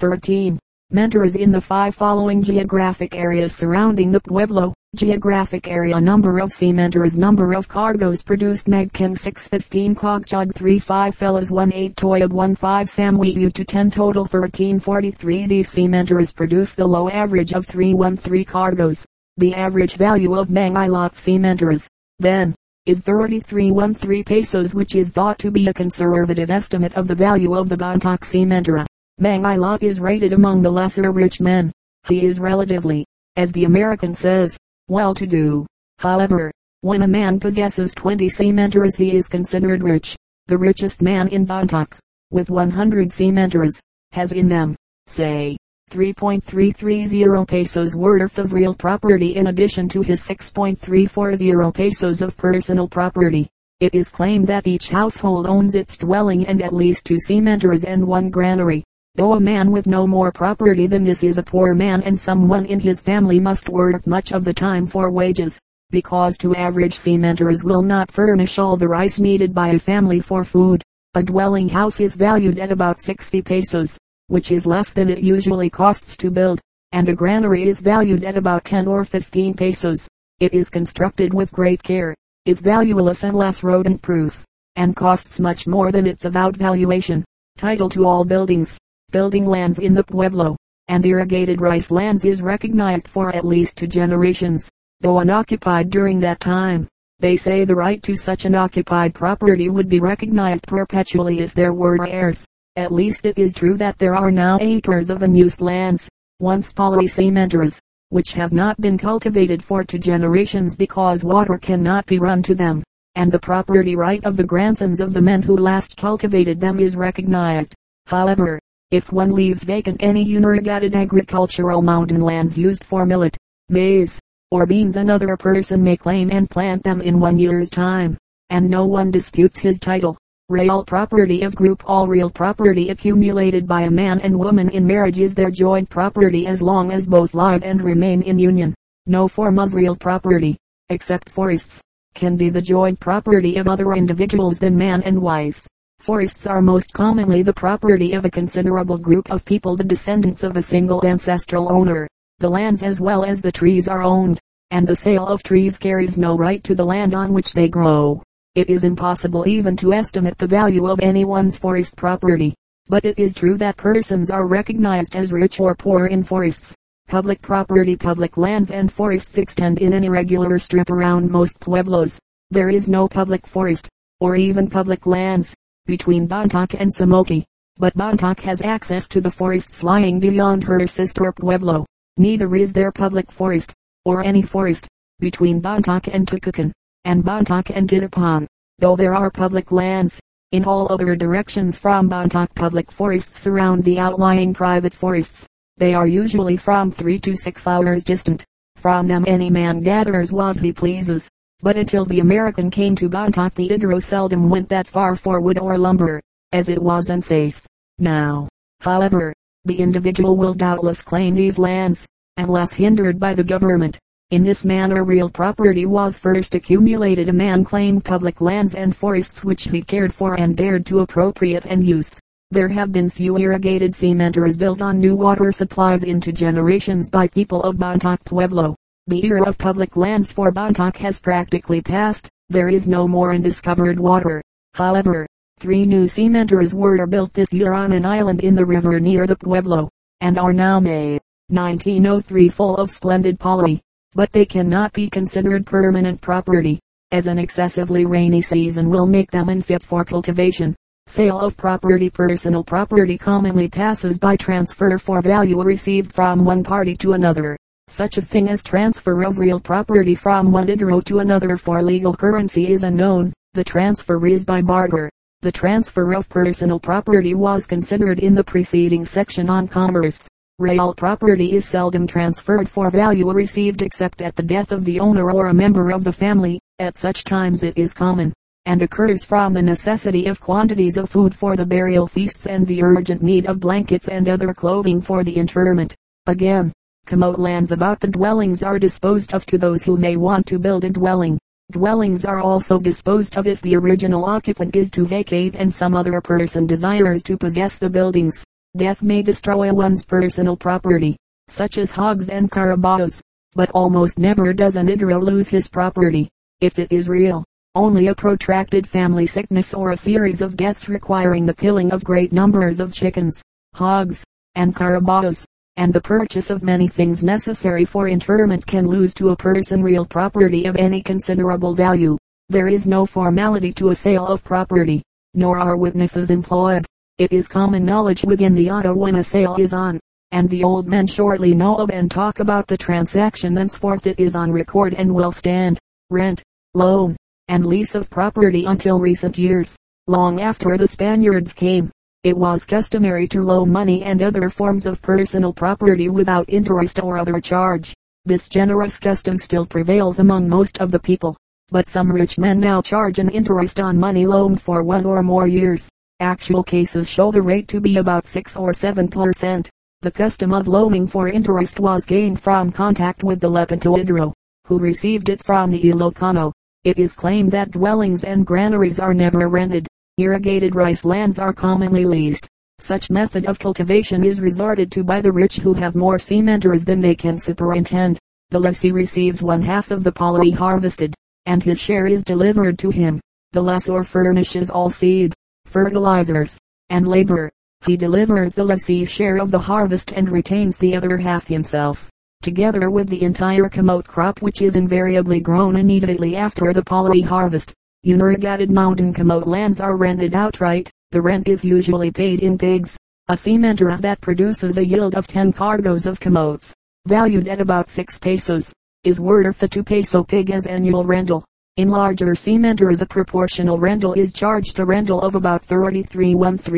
13. Mentors in the five following geographic areas surrounding the Pueblo. Geographic area number of seamenters number of cargoes produced. Megken 615 Cogchog 35 Fellas 18 Toyab 15 Samwiu to 10 total 1343 These seamenters produce the low average of 313 cargoes. The average value of Mangilot seamenters, then, is 3313 pesos which is thought to be a conservative estimate of the value of the Bontoc sementera. Mangilot is rated among the lesser rich men. He is relatively, as the American says, well-to-do. However, when a man possesses 20 seamenters he is considered rich. The richest man in Bontoc, with 100 seamenters, has in them, say, 3.330 pesos worth of real property in addition to his 6.340 pesos of personal property. It is claimed that each household owns its dwelling and at least two seamenters and one granary. Though a man with no more property than this is a poor man and someone in his family must work much of the time for wages, because two average seamenters will not furnish all the rice needed by a family for food. A dwelling house is valued at about 60 pesos, which is less than it usually costs to build, and a granary is valued at about 10 or 15 pesos. It is constructed with great care, is valueless and less rodent proof, and costs much more than its avowed valuation. Title to all buildings building lands in the Pueblo, and irrigated rice lands is recognized for at least two generations, though unoccupied during that time. They say the right to such an occupied property would be recognized perpetually if there were heirs. At least it is true that there are now acres of unused lands, once polycementers, which have not been cultivated for two generations because water cannot be run to them, and the property right of the grandsons of the men who last cultivated them is recognized. However, if one leaves vacant any unirrigated agricultural mountain lands used for millet, maize, or beans another person may claim and plant them in one year's time, and no one disputes his title. Real property of group All real property accumulated by a man and woman in marriage is their joint property as long as both live and remain in union. No form of real property, except forests, can be the joint property of other individuals than man and wife. Forests are most commonly the property of a considerable group of people the descendants of a single ancestral owner. The lands as well as the trees are owned, and the sale of trees carries no right to the land on which they grow. It is impossible even to estimate the value of anyone's forest property. But it is true that persons are recognized as rich or poor in forests. Public property Public lands and forests extend in an irregular strip around most pueblos. There is no public forest, or even public lands between Bontoc and Samoki. But Bontoc has access to the forests lying beyond her sister Pueblo. Neither is there public forest, or any forest, between Bontoc and Tukukan, and Bontoc and Titapon, though there are public lands. In all other directions from Bontoc public forests surround the outlying private forests. They are usually from three to six hours distant. From them any man gathers what he pleases. But until the American came to Bontoc the Igorot seldom went that far for wood or lumber, as it was unsafe. Now, however, the individual will doubtless claim these lands, unless hindered by the government. In this manner real property was first accumulated. A man claimed public lands and forests which he cared for and dared to appropriate and use. There have been few irrigated cementeries built on new water supplies into generations by people of Bontoc Pueblo. The era of public lands for Bontoc has practically passed. There is no more undiscovered water. However, three new cementers were built this year on an island in the river near the Pueblo, and are now made. 1903 full of splendid poly, but they cannot be considered permanent property, as an excessively rainy season will make them unfit for cultivation. Sale of property Personal property commonly passes by transfer for value received from one party to another. Such a thing as transfer of real property from one Igorot to another for legal currency is unknown. The transfer is by barter. The transfer of personal property was considered in the preceding section on commerce. Real property is seldom transferred for value received except at the death of the owner or a member of the family. At such times it is common, and occurs from the necessity of quantities of food for the burial feasts and the urgent need of blankets and other clothing for the interment. Again, Commode lands about the dwellings are disposed of to those who may want to build a dwelling. Dwellings are also disposed of if the original occupant is to vacate and some other person desires to possess the buildings. Death may destroy one's personal property, such as hogs and carabaos, but almost never does a negro lose his property, if it is real. Only a protracted family sickness or a series of deaths requiring the killing of great numbers of chickens, hogs, and carabaos, and the purchase of many things necessary for interment can lose to a person real property of any considerable value. There is no formality to a sale of property, nor are witnesses employed. It is common knowledge within the ato when a sale is on, and the old men shortly know of and talk about the transaction thenceforth it is on record and will stand. Rent, loan, and lease of property until recent years. Long after the Spaniards came, it was customary to loan money and other forms of personal property without interest or other charge. This generous custom still prevails among most of the people, but some rich men now charge an interest on money loaned for one or more years. Actual cases show the rate to be about 6 or 7 per cent. The custom of loaning for interest was gained from contact with the Lepanto Negro, who received it from the Ilocano. It is claimed that dwellings and granaries are never rented, Irrigated rice lands are commonly leased. Such method of cultivation is resorted to by the rich who have more sementers than they can superintend. The lessee receives one half of the polity harvested, and his share is delivered to him. The lessor furnishes all seed, fertilizers, and labor. He delivers the lessee's share of the harvest and retains the other half himself, together with the entire camote crop which is invariably grown immediately after the polity harvest. Unirrigated mountain camote lands are rented outright. The rent is usually paid in pigs. A sementera that produces a yield of 10 cargoes of camotes, valued at about 6 pesos, is worth a 2 peso pig as annual rental. In larger sementeras a proportional rental is charged a rental of about 33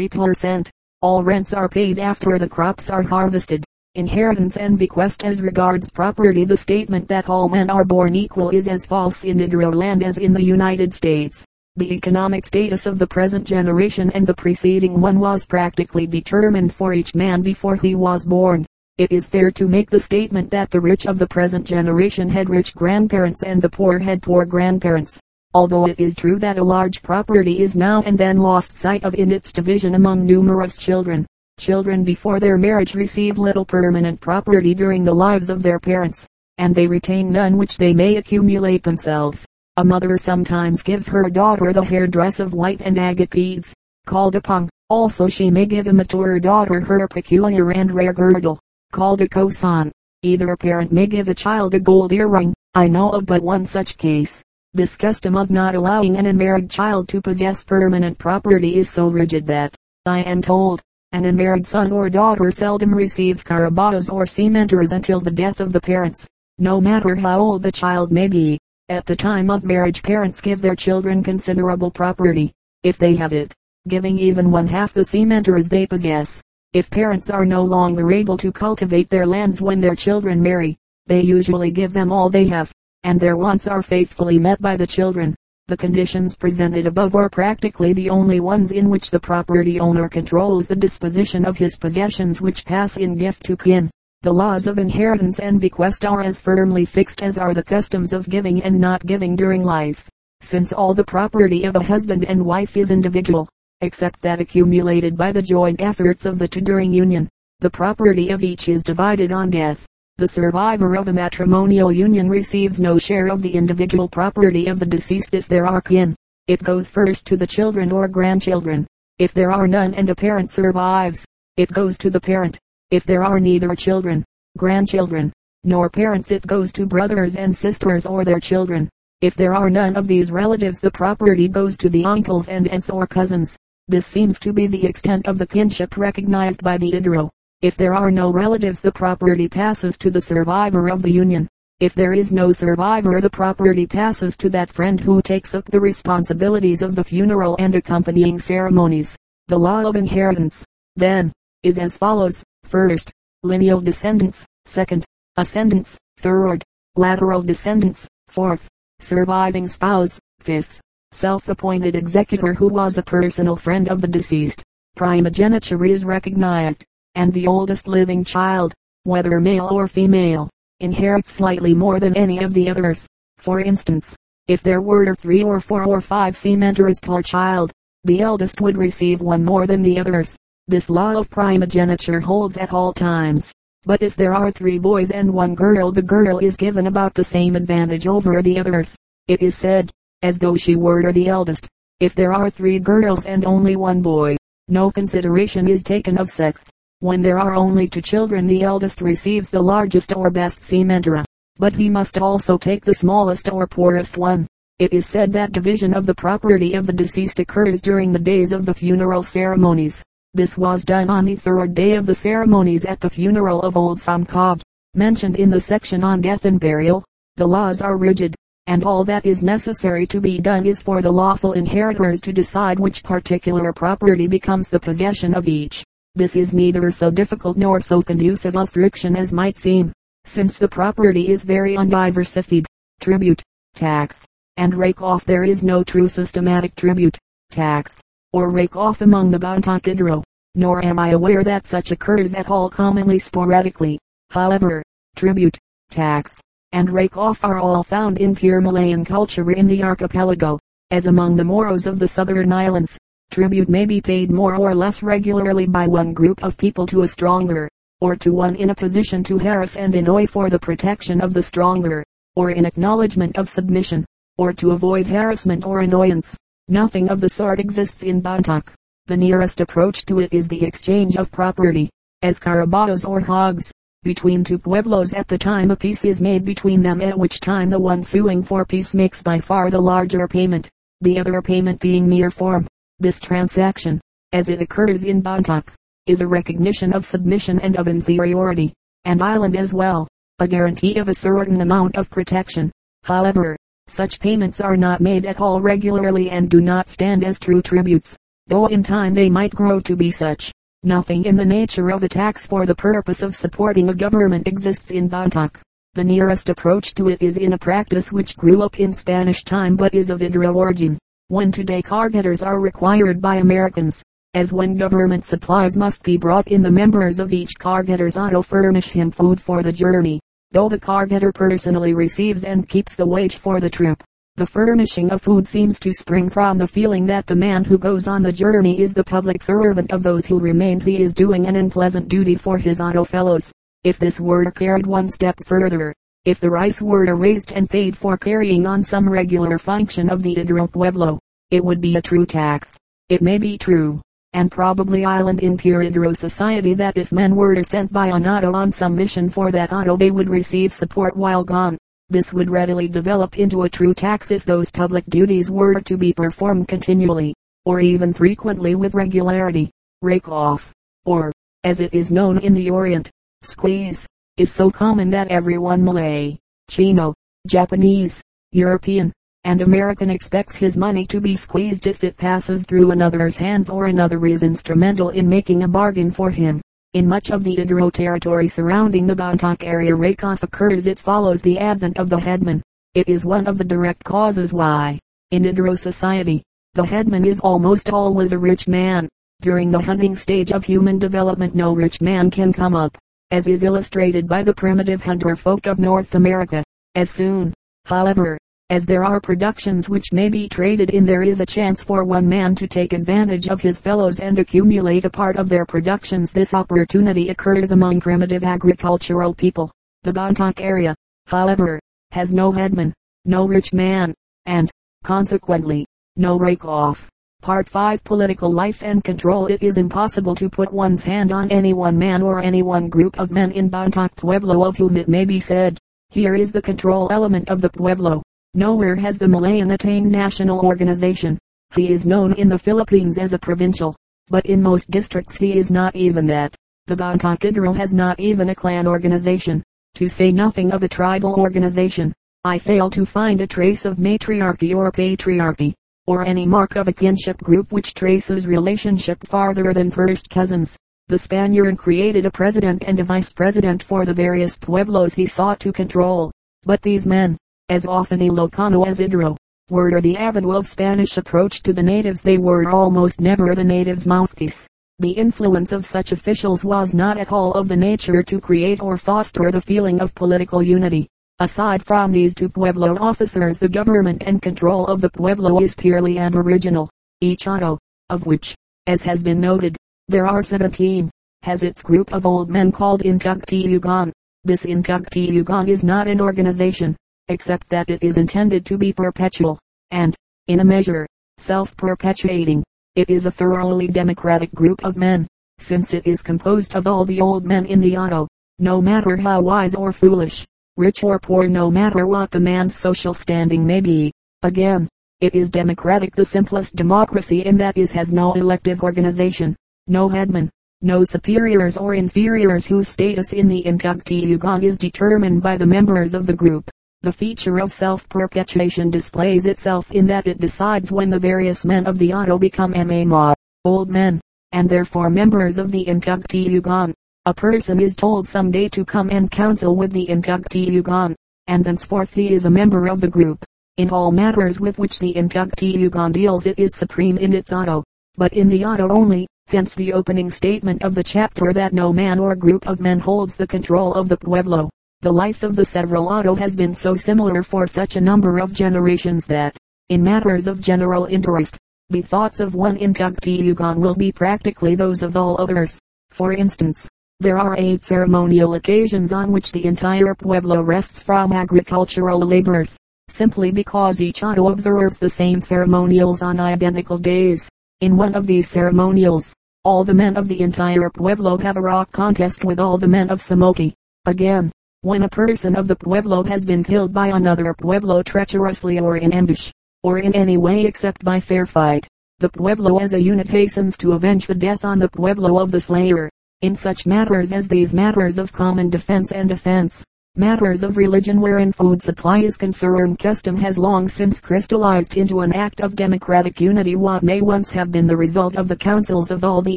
per cent. All rents are paid after the crops are harvested inheritance and bequest as regards property. The statement that all men are born equal is as false in Negro land as in the United States. The economic status of the present generation and the preceding one was practically determined for each man before he was born. It is fair to make the statement that the rich of the present generation had rich grandparents and the poor had poor grandparents. Although it is true that a large property is now and then lost sight of in its division among numerous children, Children before their marriage receive little permanent property during the lives of their parents, and they retain none which they may accumulate themselves. A mother sometimes gives her daughter the hair dress of white and agate beads, called a pung. Also she may give a mature daughter her peculiar and rare girdle, called a kosan. Either a parent may give a child a gold earring. I know of but one such case. This custom of not allowing an unmarried child to possess permanent property is so rigid that, I am told, an unmarried son or daughter seldom receives carabaos or sementeras until the death of the parents, no matter how old the child may be. At the time of marriage parents give their children considerable property, if they have it, giving even one half the sementeras they possess. If parents are no longer able to cultivate their lands when their children marry, they usually give them all they have, and their wants are faithfully met by the children. The conditions presented above are practically the only ones in which the property owner controls the disposition of his possessions which pass in gift to kin. The laws of inheritance and bequest are as firmly fixed as are the customs of giving and not giving during life. Since all the property of a husband and wife is individual, except that accumulated by the joint efforts of the two during union, the property of each is divided on death. The survivor of a matrimonial union receives no share of the individual property of the deceased if there are kin. It goes first to the children or grandchildren. If there are none and a parent survives, it goes to the parent. If there are neither children, grandchildren, nor parents it goes to brothers and sisters or their children. If there are none of these relatives the property goes to the uncles and aunts or cousins. This seems to be the extent of the kinship recognized by the Igorot. If there are no relatives the property passes to the survivor of the union. If there is no survivor the property passes to that friend who takes up the responsibilities of the funeral and accompanying ceremonies. The law of inheritance, then, is as follows. First, lineal descendants. Second, ascendants. Third, lateral descendants. Fourth, surviving spouse. Fifth, self-appointed executor who was a personal friend of the deceased. Primogeniture is recognized and the oldest living child, whether male or female, inherits slightly more than any of the others. For instance, if there were three or four or five sementeras per child, the eldest would receive one more than the others. This law of primogeniture holds at all times. But if there are three boys and one girl the girl is given about the same advantage over the others. It is said, as though she were the eldest. If there are three girls and only one boy, no consideration is taken of sex. When there are only two children the eldest receives the largest or best sementera. But he must also take the smallest or poorest one. It is said that division of the property of the deceased occurs during the days of the funeral ceremonies. This was done on the third day of the ceremonies at the funeral of old Sam Cobb, mentioned in the section on death and burial. The laws are rigid, and all that is necessary to be done is for the lawful inheritors to decide which particular property becomes the possession of each. This is neither so difficult nor so conducive of friction as might seem, since the property is very undiversified. Tribute, tax, and rake off there is no true systematic tribute, tax, or rake off among the Bontoc nor am I aware that such occurs at all commonly sporadically. However, tribute, tax, and rake off are all found in pure Malayan culture in the archipelago, as among the Moros of the southern islands. Tribute may be paid more or less regularly by one group of people to a stronger, or to one in a position to harass and annoy for the protection of the stronger, or in acknowledgement of submission, or to avoid harassment or annoyance. Nothing of the sort exists in Bontoc. The nearest approach to it is the exchange of property, as carabaos or hogs, between two pueblos at the time a peace is made between them at which time the one suing for peace makes by far the larger payment, the other payment being mere form. This transaction, as it occurs in Bontoc, is a recognition of submission and of inferiority, and island as well, a guarantee of a certain amount of protection. However, such payments are not made at all regularly and do not stand as true tributes, though in time they might grow to be such. Nothing in the nature of a tax for the purpose of supporting a government exists in Bontoc. The nearest approach to it is in a practice which grew up in Spanish time but is of Igorot origin. When today car getters are required by Americans, as when government supplies must be brought in the members of each car getter's ato furnish him food for the journey though the car getter personally receives and keeps the wage for the trip. The furnishing of food seems to spring from the feeling that the man who goes on the journey is the public servant of those who remain. He is doing an unpleasant duty for his ato fellows. If this were carried one step further, if the rice were raised and paid for carrying on some regular function of the Igorot Pueblo, it would be a true tax. It may be true, and probably island in pure Igorot society that if men were sent by an ato on some mission for that ato they would receive support while gone. This would readily develop into a true tax if those public duties were to be performed continually, or even frequently with regularity. Rake off, or, as it is known in the Orient, squeeze, is so common that everyone Malay, Chino, Japanese, European, and American expects his money to be squeezed if it passes through another's hands or another is instrumental in making a bargain for him. In much of the Igorot territory surrounding the Bontoc area rake-off occurs it follows the advent of the headman. It is one of the direct causes why, in Igorot society, the headman is almost always a rich man. During the hunting stage of human development no rich man can come up, as is illustrated by the primitive hunter folk of North America. As soon, however, as there are productions which may be traded in there is a chance for one man to take advantage of his fellows and accumulate a part of their productions. This opportunity occurs among primitive agricultural people. The Bontoc area, however, has no headman, no rich man, and, consequently, no rake-off. Part 5 Political Life and Control It is impossible to put one's hand on any one man or any one group of men in Bontoc Pueblo of whom it may be said, here is the control element of the Pueblo. Nowhere has the Malayan attained national organization. He is known in the Philippines as a provincial, but in most districts he is not even that. The Bontoc Igorot has not even a clan organization, to say nothing of a tribal organization. I fail to find a trace of matriarchy or patriarchy, or any mark of a kinship group which traces relationship farther than first cousins. The Spaniard created a president and a vice president for the various pueblos he sought to control. But these men, as often Ilocano as Igorot, were the avenue of Spanish approach to the natives they were almost never the natives' mouthpiece. The influence of such officials was not at all of the nature to create or foster the feeling of political unity. Aside from these two Pueblo officers the government and control of the Pueblo is purely aboriginal. Each ato, of which, as has been noted, There are 17. Has its group of old men called Intuktiyugan. This Intuktiyugan is not an organization, except that it is intended to be perpetual, and, in a measure, self-perpetuating. It is a thoroughly democratic group of men, since it is composed of all the old men in the ato, no matter how wise or foolish, rich or poor no matter what the man's social standing may be. Again, it is democratic the simplest democracy in that it has no elective organization, no headman, no superiors or inferiors whose status in the Intuktiyugan is determined by the members of the group. The feature of self-perpetuation displays itself in that it decides when the various men of the ato become MMR, old men, and therefore members of the Intuktiyugan. A person is told some day to come and counsel with the Intuktiyugan, and thenceforth he is a member of the group. In all matters with which the Intuktiyugan deals it is supreme in its ato, but in the ato only, hence the opening statement of the chapter that no man or group of men holds the control of the pueblo. The life of the several ato has been so similar for such a number of generations that, in matters of general interest, the thoughts of one Intuktiyugan will be practically those of all others. For instance, there are eight ceremonial occasions on which the entire pueblo rests from agricultural labors, simply because each ato observes the same ceremonials on identical days. In one of these ceremonials, all the men of the entire pueblo have a rock contest with all the men of Samoki. Again, when a person of the pueblo has been killed by another pueblo treacherously or in ambush, or in any way except by fair fight, the pueblo as a unit hastens to avenge the death on the pueblo of the slayer. In such matters as these matters of common defense and offense, matters of religion wherein food supply is concerned custom has long since crystallized into an act of democratic unity what may once have been the result of the councils of all the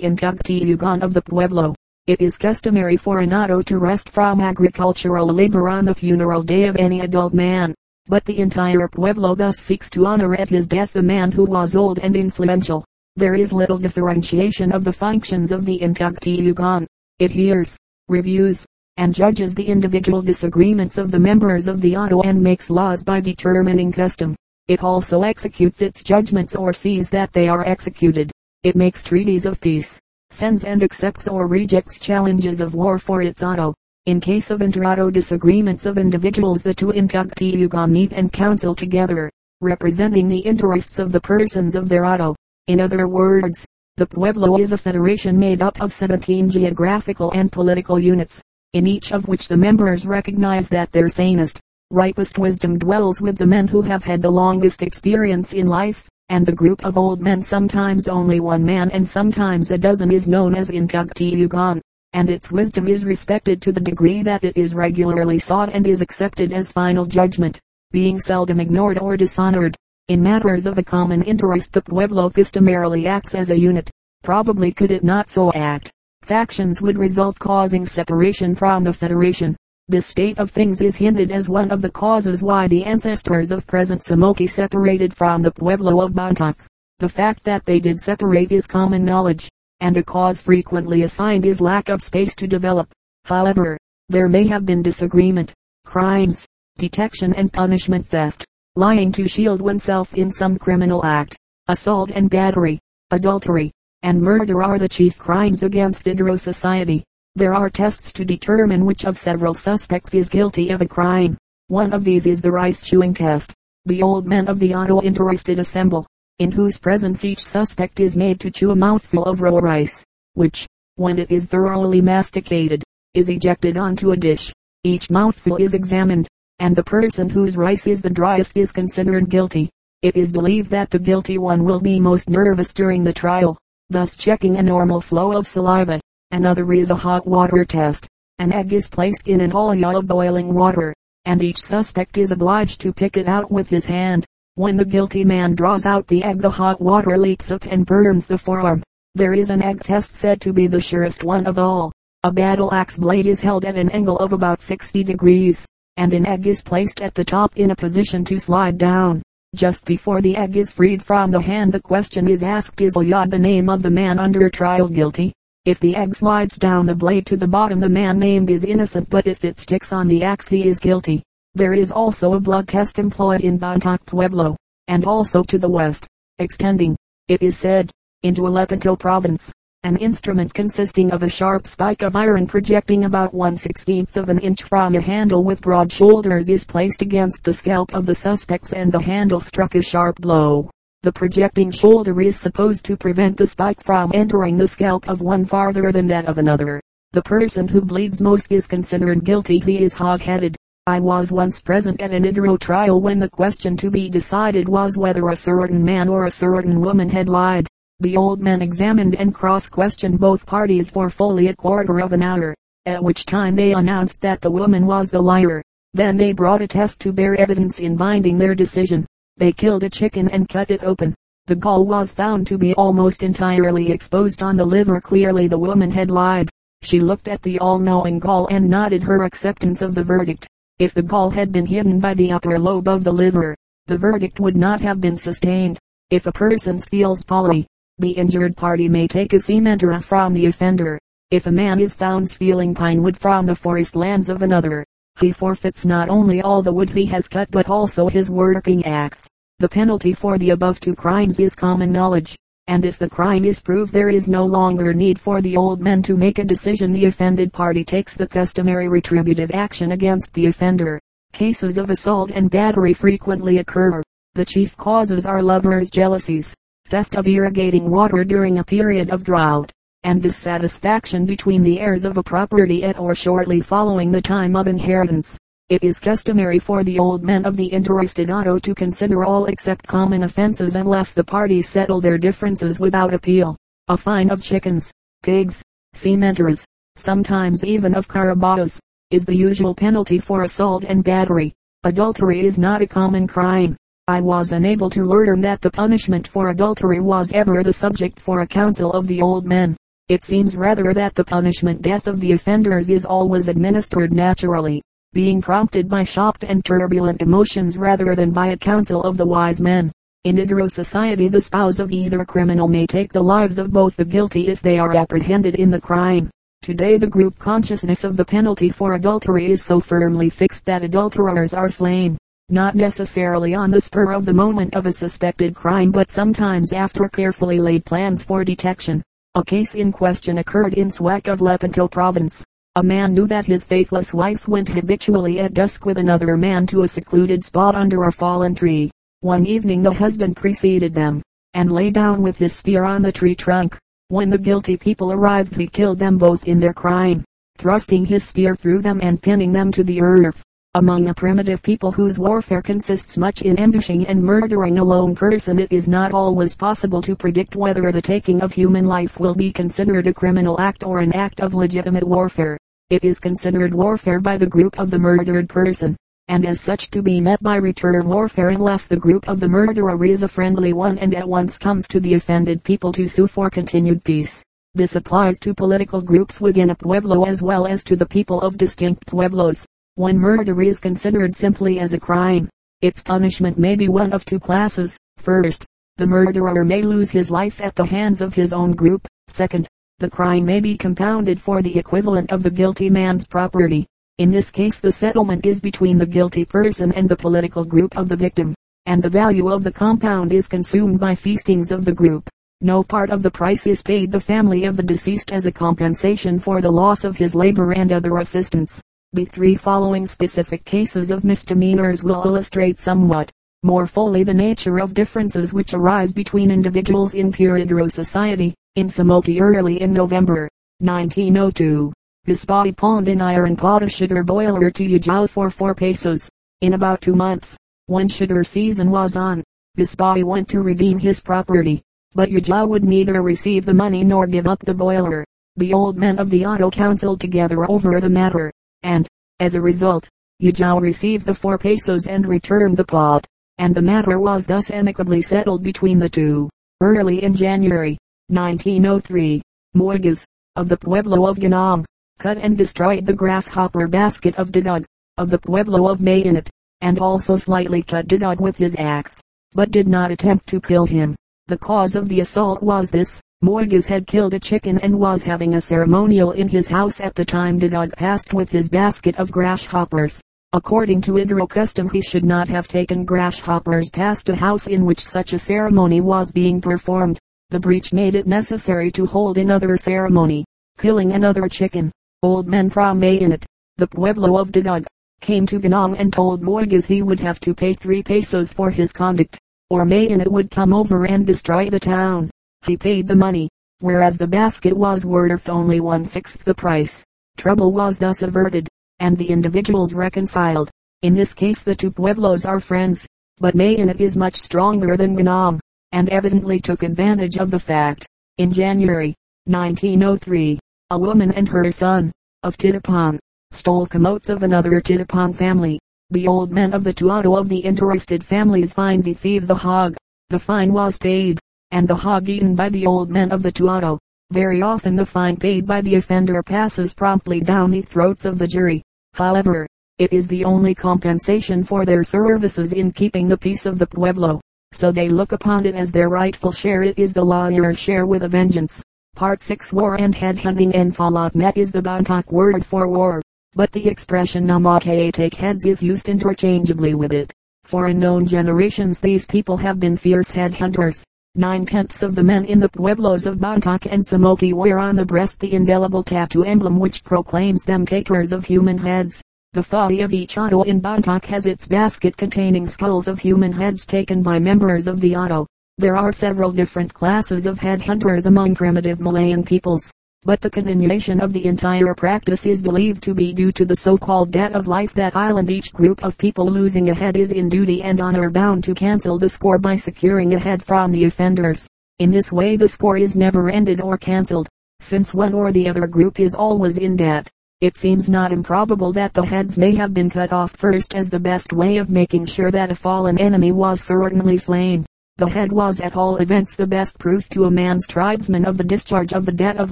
Intuktiyugan of the pueblo. It is customary for an ato to rest from agricultural labor on the funeral day of any adult man. But the entire Pueblo thus seeks to honor at his death a man who was old and influential. There is little differentiation of the functions of the Intuktiyugan. It hears, reviews, and judges the individual disagreements of the members of the ato and makes laws by determining custom. It also executes its judgments or sees that they are executed. It makes treaties of peace sends and accepts or rejects challenges of war for its ato. In case of inter-ato disagreements of individuals the two Intuktiyugan meet and counsel together, representing the interests of the persons of their ato. In other words, the Pueblo is a federation made up of 17 geographical and political units, in each of which the members recognize that their sanest, ripest wisdom dwells with the men who have had the longest experience in life and the group of old men sometimes only one man and sometimes a dozen is known as Intuktiyugan, and its wisdom is respected to the degree that it is regularly sought and is accepted as final judgment, being seldom ignored or dishonored. In matters of a common interest the Pueblo customarily acts as a unit. Probably could it not so act, factions would result causing separation from the federation. This state of things is hinted as one of the causes why the ancestors of present Samoki separated from the Pueblo of Bontoc. The fact that they did separate is common knowledge, and a cause frequently assigned is lack of space to develop. However, there may have been disagreement, crimes, detection and punishment theft, lying to shield oneself in some criminal act, assault and battery, adultery, and murder are the chief crimes against Igorot society. There are tests to determine which of several suspects is guilty of a crime. One of these is the rice chewing test. The old men of the ato interested assemble, in whose presence each suspect is made to chew a mouthful of raw rice, which, when it is thoroughly masticated, is ejected onto a dish. Each mouthful is examined, and the person whose rice is the driest is considered guilty. It is believed that the guilty one will be most nervous during the trial, thus checking a normal flow of saliva. Another is a hot water test. An egg is placed in an olea of boiling water, and each suspect is obliged to pick it out with his hand. When the guilty man draws out the egg the hot water leaps up and burns the forearm. There is an egg test said to be the surest one of all. A battle axe blade is held at an angle of about 60 degrees, and an egg is placed at the top in a position to slide down. Just before the egg is freed from the hand the question is asked is Oyad the name of the man under trial guilty? If the egg slides down the blade to the bottom the man named is innocent but if it sticks on the axe he is guilty. There is also a blood test employed in Bontoc Pueblo, and also to the west, extending, it is said, into Alepanto province. An instrument consisting of a sharp spike of iron projecting about one sixteenth of an inch from a handle with broad shoulders is placed against the scalp of the suspects and the handle struck a sharp blow. The projecting shoulder is supposed to prevent the spike from entering the scalp of one farther than that of another. The person who bleeds most is considered guilty. He is hog-headed. I was once present at a negro trial when the question to be decided was whether a certain man or a certain woman had lied. The old men examined and cross-questioned both parties for fully a quarter of an hour, at which time they announced that the woman was the liar. Then they brought a test to bear evidence in binding their decision. They killed a chicken and cut it open. The gall was found to be almost entirely exposed on the liver. Clearly the woman had lied. She looked at the all-knowing gall and nodded her acceptance of the verdict. If the gall had been hidden by the upper lobe of the liver, the verdict would not have been sustained. If a person steals poly, the injured party may take a sementera from the offender. If a man is found stealing pine wood from the forest lands of another, he forfeits not only all the wood he has cut but also his working axe. The penalty for the above two crimes is common knowledge and if the crime is proved there is no longer need for the old men to make a decision the offended party takes the customary retributive action against the offender. Cases of assault and battery frequently occur. The chief causes are lovers' jealousies, theft of irrigating water during a period of drought, and dissatisfaction between the heirs of a property at or shortly following the time of inheritance. It is customary for the old men of the interested ato to consider all except common offenses unless the parties settle their differences without appeal. A fine of chickens, pigs, sementeras, sometimes even of carabaos, is the usual penalty for assault and battery. Adultery is not a common crime. I was unable to learn that the punishment for adultery was ever the subject for a council of the old men. It seems rather that the punishment death of the offenders is always administered naturally being prompted by shocked and turbulent emotions rather than by a council of the wise men. In Negro society the spouse of either criminal may take the lives of both the guilty if they are apprehended in the crime. Today the group consciousness of the penalty for adultery is so firmly fixed that adulterers are slain, not necessarily on the spur of the moment of a suspected crime but sometimes after carefully laid plans for detection. A case in question occurred in Swak of Lepanto province. A man knew that his faithless wife went habitually at dusk with another man to a secluded spot under a fallen tree. One evening the husband preceded them, and lay down with his spear on the tree trunk. When the guilty people arrived he killed them both in their crime, thrusting his spear through them and pinning them to the earth. Among a primitive people whose warfare consists much in ambushing and murdering a lone person it is not always possible to predict whether the taking of human life will be considered a criminal act or an act of legitimate warfare. It is considered warfare by the group of the murdered person, and as such to be met by return warfare unless the group of the murderer is a friendly one and at once comes to the offended people to sue for continued peace. This applies to political groups within a pueblo as well as to the people of distinct pueblos. When murder is considered simply as a crime, its punishment may be one of two classes. First, the murderer may lose his life at the hands of his own group. Second, the crime may be compounded for the equivalent of the guilty man's property. In this case the settlement is between the guilty person and the political group of the victim, and the value of the compound is consumed by feastings of the group. No part of the price is paid the family of the deceased as a compensation for the loss of his labor and other assistance. The three following specific cases of misdemeanors will illustrate somewhat more fully the nature of differences which arise between individuals in Puridro society in Samoki early in November 1902. His body pawned an iron pot of sugar boiler to Yajao for 4 pesos. In about two months, when sugar season was on, his body went to redeem his property. But Yajao would neither receive the money nor give up the boiler. The old men of the auto counseled together over the matter, and, as a result, Yajao received the 4 pesos and returned the pot, and the matter was thus amicably settled between the two. Early in January, 1903, Morgas, of the Pueblo of Ganong, cut and destroyed the grasshopper basket of Didog, of the Pueblo of Mayinit, and also slightly cut Didog with his axe, but did not attempt to kill him. The cause of the assault was this, Morgas had killed a chicken and was having a ceremonial in his house at the time the dog passed with his basket of grasshoppers. According to Igorot custom he should not have taken grasshoppers past a house in which such a ceremony was being performed. The breach made it necessary to hold another ceremony, killing another chicken. Old men from Mayinit, the pueblo of Didog, came to Ganong and told Morgas he would have to pay three pesos for his conduct, or Mayinit would come over and destroy the town. He paid the money, whereas the basket was worth only one-sixth the price. Trouble was thus averted, and the individuals reconciled. In this case the two pueblos are friends, but Mayinit is much stronger than Ganong, and evidently took advantage of the fact. In January 1903, a woman and her son, of Titapon, stole camotes of another Titapon family. The old men of the Tuato of the interested families fined the thieves a hog. The fine was paid, and the hog eaten by the old men of the Tuato. Very often the fine paid by the offender passes promptly down the throats of the jury. However, it is the only compensation for their services in keeping the peace of the pueblo. So they look upon it as their rightful share. It is the lawyer's share with a vengeance. Part 6 War and Headhunting and Fallout Met is the Bontoc word for war, but the expression Namake take heads is used interchangeably with it. For unknown generations these people have been fierce headhunters. Nine-tenths of the men in the pueblos of Bontoc and Samoki wear on the breast the indelible tattoo emblem which proclaims them takers of human heads. The thought of each ato in Bontoc has its basket containing skulls of human heads taken by members of the ato. There are several different classes of headhunters among primitive Malayan peoples, but the continuation of the entire practice is believed to be due to the so-called debt of life that island each group of people losing a head is in duty and honor bound to cancel the score by securing a head from the offenders. In this way the score is never ended or cancelled, since one or the other group is always in debt. It seems not improbable that the heads may have been cut off first as the best way of making sure that a fallen enemy was certainly slain. The head was at all events the best proof to a man's tribesman of the discharge of the debt of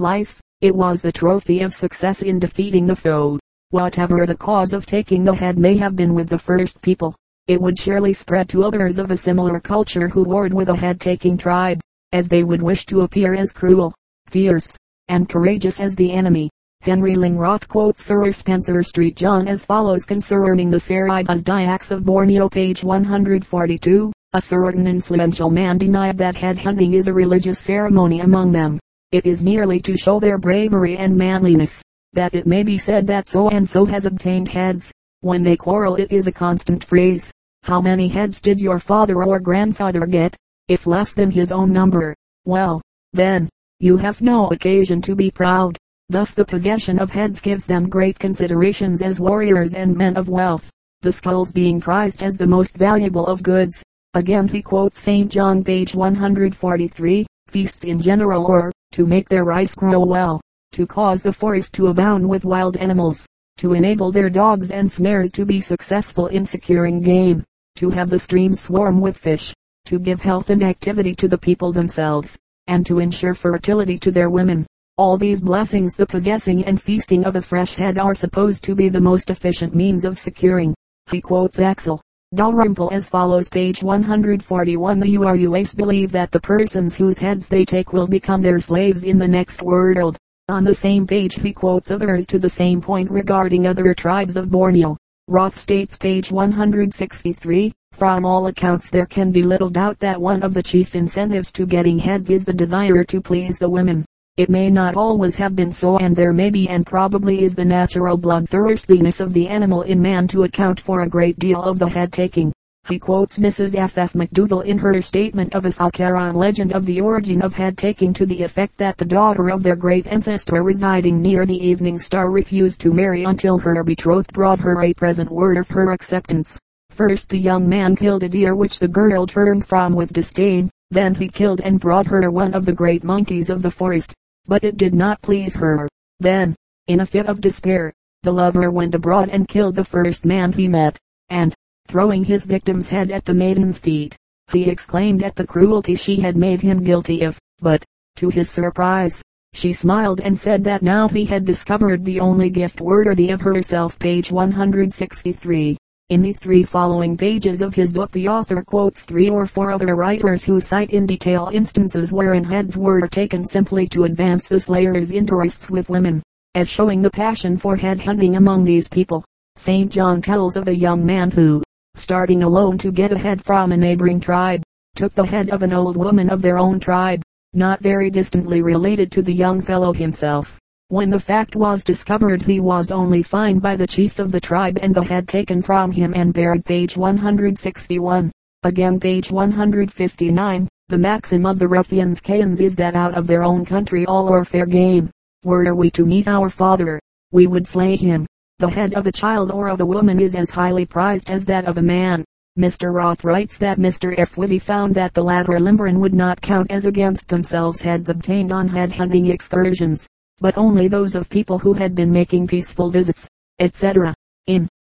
life. It was the trophy of success in defeating the foe. Whatever the cause of taking the head may have been with the first people, it would surely spread to others of a similar culture who warred with a head-taking tribe, as they would wish to appear as cruel, fierce, and courageous as the enemy. Henry Ling Roth quotes Sir Spencer St. John as follows concerning the Saribas Dyaks of Borneo page 142. A certain influential man denied that head hunting is a religious ceremony among them. It is merely to show their bravery and manliness, that it may be said that so and so has obtained heads. When they quarrel it is a constant phrase. How many heads did your father or grandfather get? If less than his own number, well, then, you have no occasion to be proud. Thus the possession of heads gives them great considerations as warriors and men of wealth, the skulls being prized as the most valuable of goods. Again he quotes St. John page 143, feasts in general or, to make their rice grow well, to cause the forest to abound with wild animals, to enable their dogs and snares to be successful in securing game, to have the streams swarm with fish, to give health and activity to the people themselves, and to ensure fertility to their women. All these blessings the possessing and feasting of a fresh head are supposed to be the most efficient means of securing. He quotes Axel, Dalrymple as follows page 141 The URUAs believe that the persons whose heads they take will become their slaves in the next world. On the same page he quotes others to the same point regarding other tribes of Borneo. Roth states page 163, From all accounts there can be little doubt that one of the chief incentives to getting heads is the desire to please the women. It may not always have been so and there may be and probably is the natural bloodthirstiness of the animal in man to account for a great deal of the head taking. He quotes Mrs. F. F. McDougall in her statement of a Sakharan legend of the origin of head taking to the effect that the daughter of their great ancestor residing near the evening star refused to marry until her betrothed brought her a present word of her acceptance. First the young man killed a deer which the girl turned from with disdain, then he killed and brought her one of the great monkeys of the forest but it did not please her. Then, in a fit of despair, the lover went abroad and killed the first man he met, and, throwing his victim's head at the maiden's feet, he exclaimed at the cruelty she had made him guilty of, but, to his surprise, she smiled and said that now he had discovered the only gift worthy of herself. Page 163. In the three following pages of his book the author quotes three or four other writers who cite in detail instances wherein heads were taken simply to advance the slayer's interests with women, as showing the passion for head hunting among these people. St. John tells of a young man who, starting alone to get a head from a neighboring tribe, took the head of an old woman of their own tribe. not very distantly related to the young fellow himself. When the fact was discovered he was only fined by the chief of the tribe and the head taken from him and buried page 161. Again page 159. The maxim of the ruffians Cains is that out of their own country all are fair game. Were we to meet our father, we would slay him. The head of a child or of a woman is as highly prized as that of a man. Mr. Roth writes that Mr. F. Whitty found that the latter limberin would not count as against themselves heads obtained on head hunting excursions, but only those of people who had been making peaceful visits, etc. In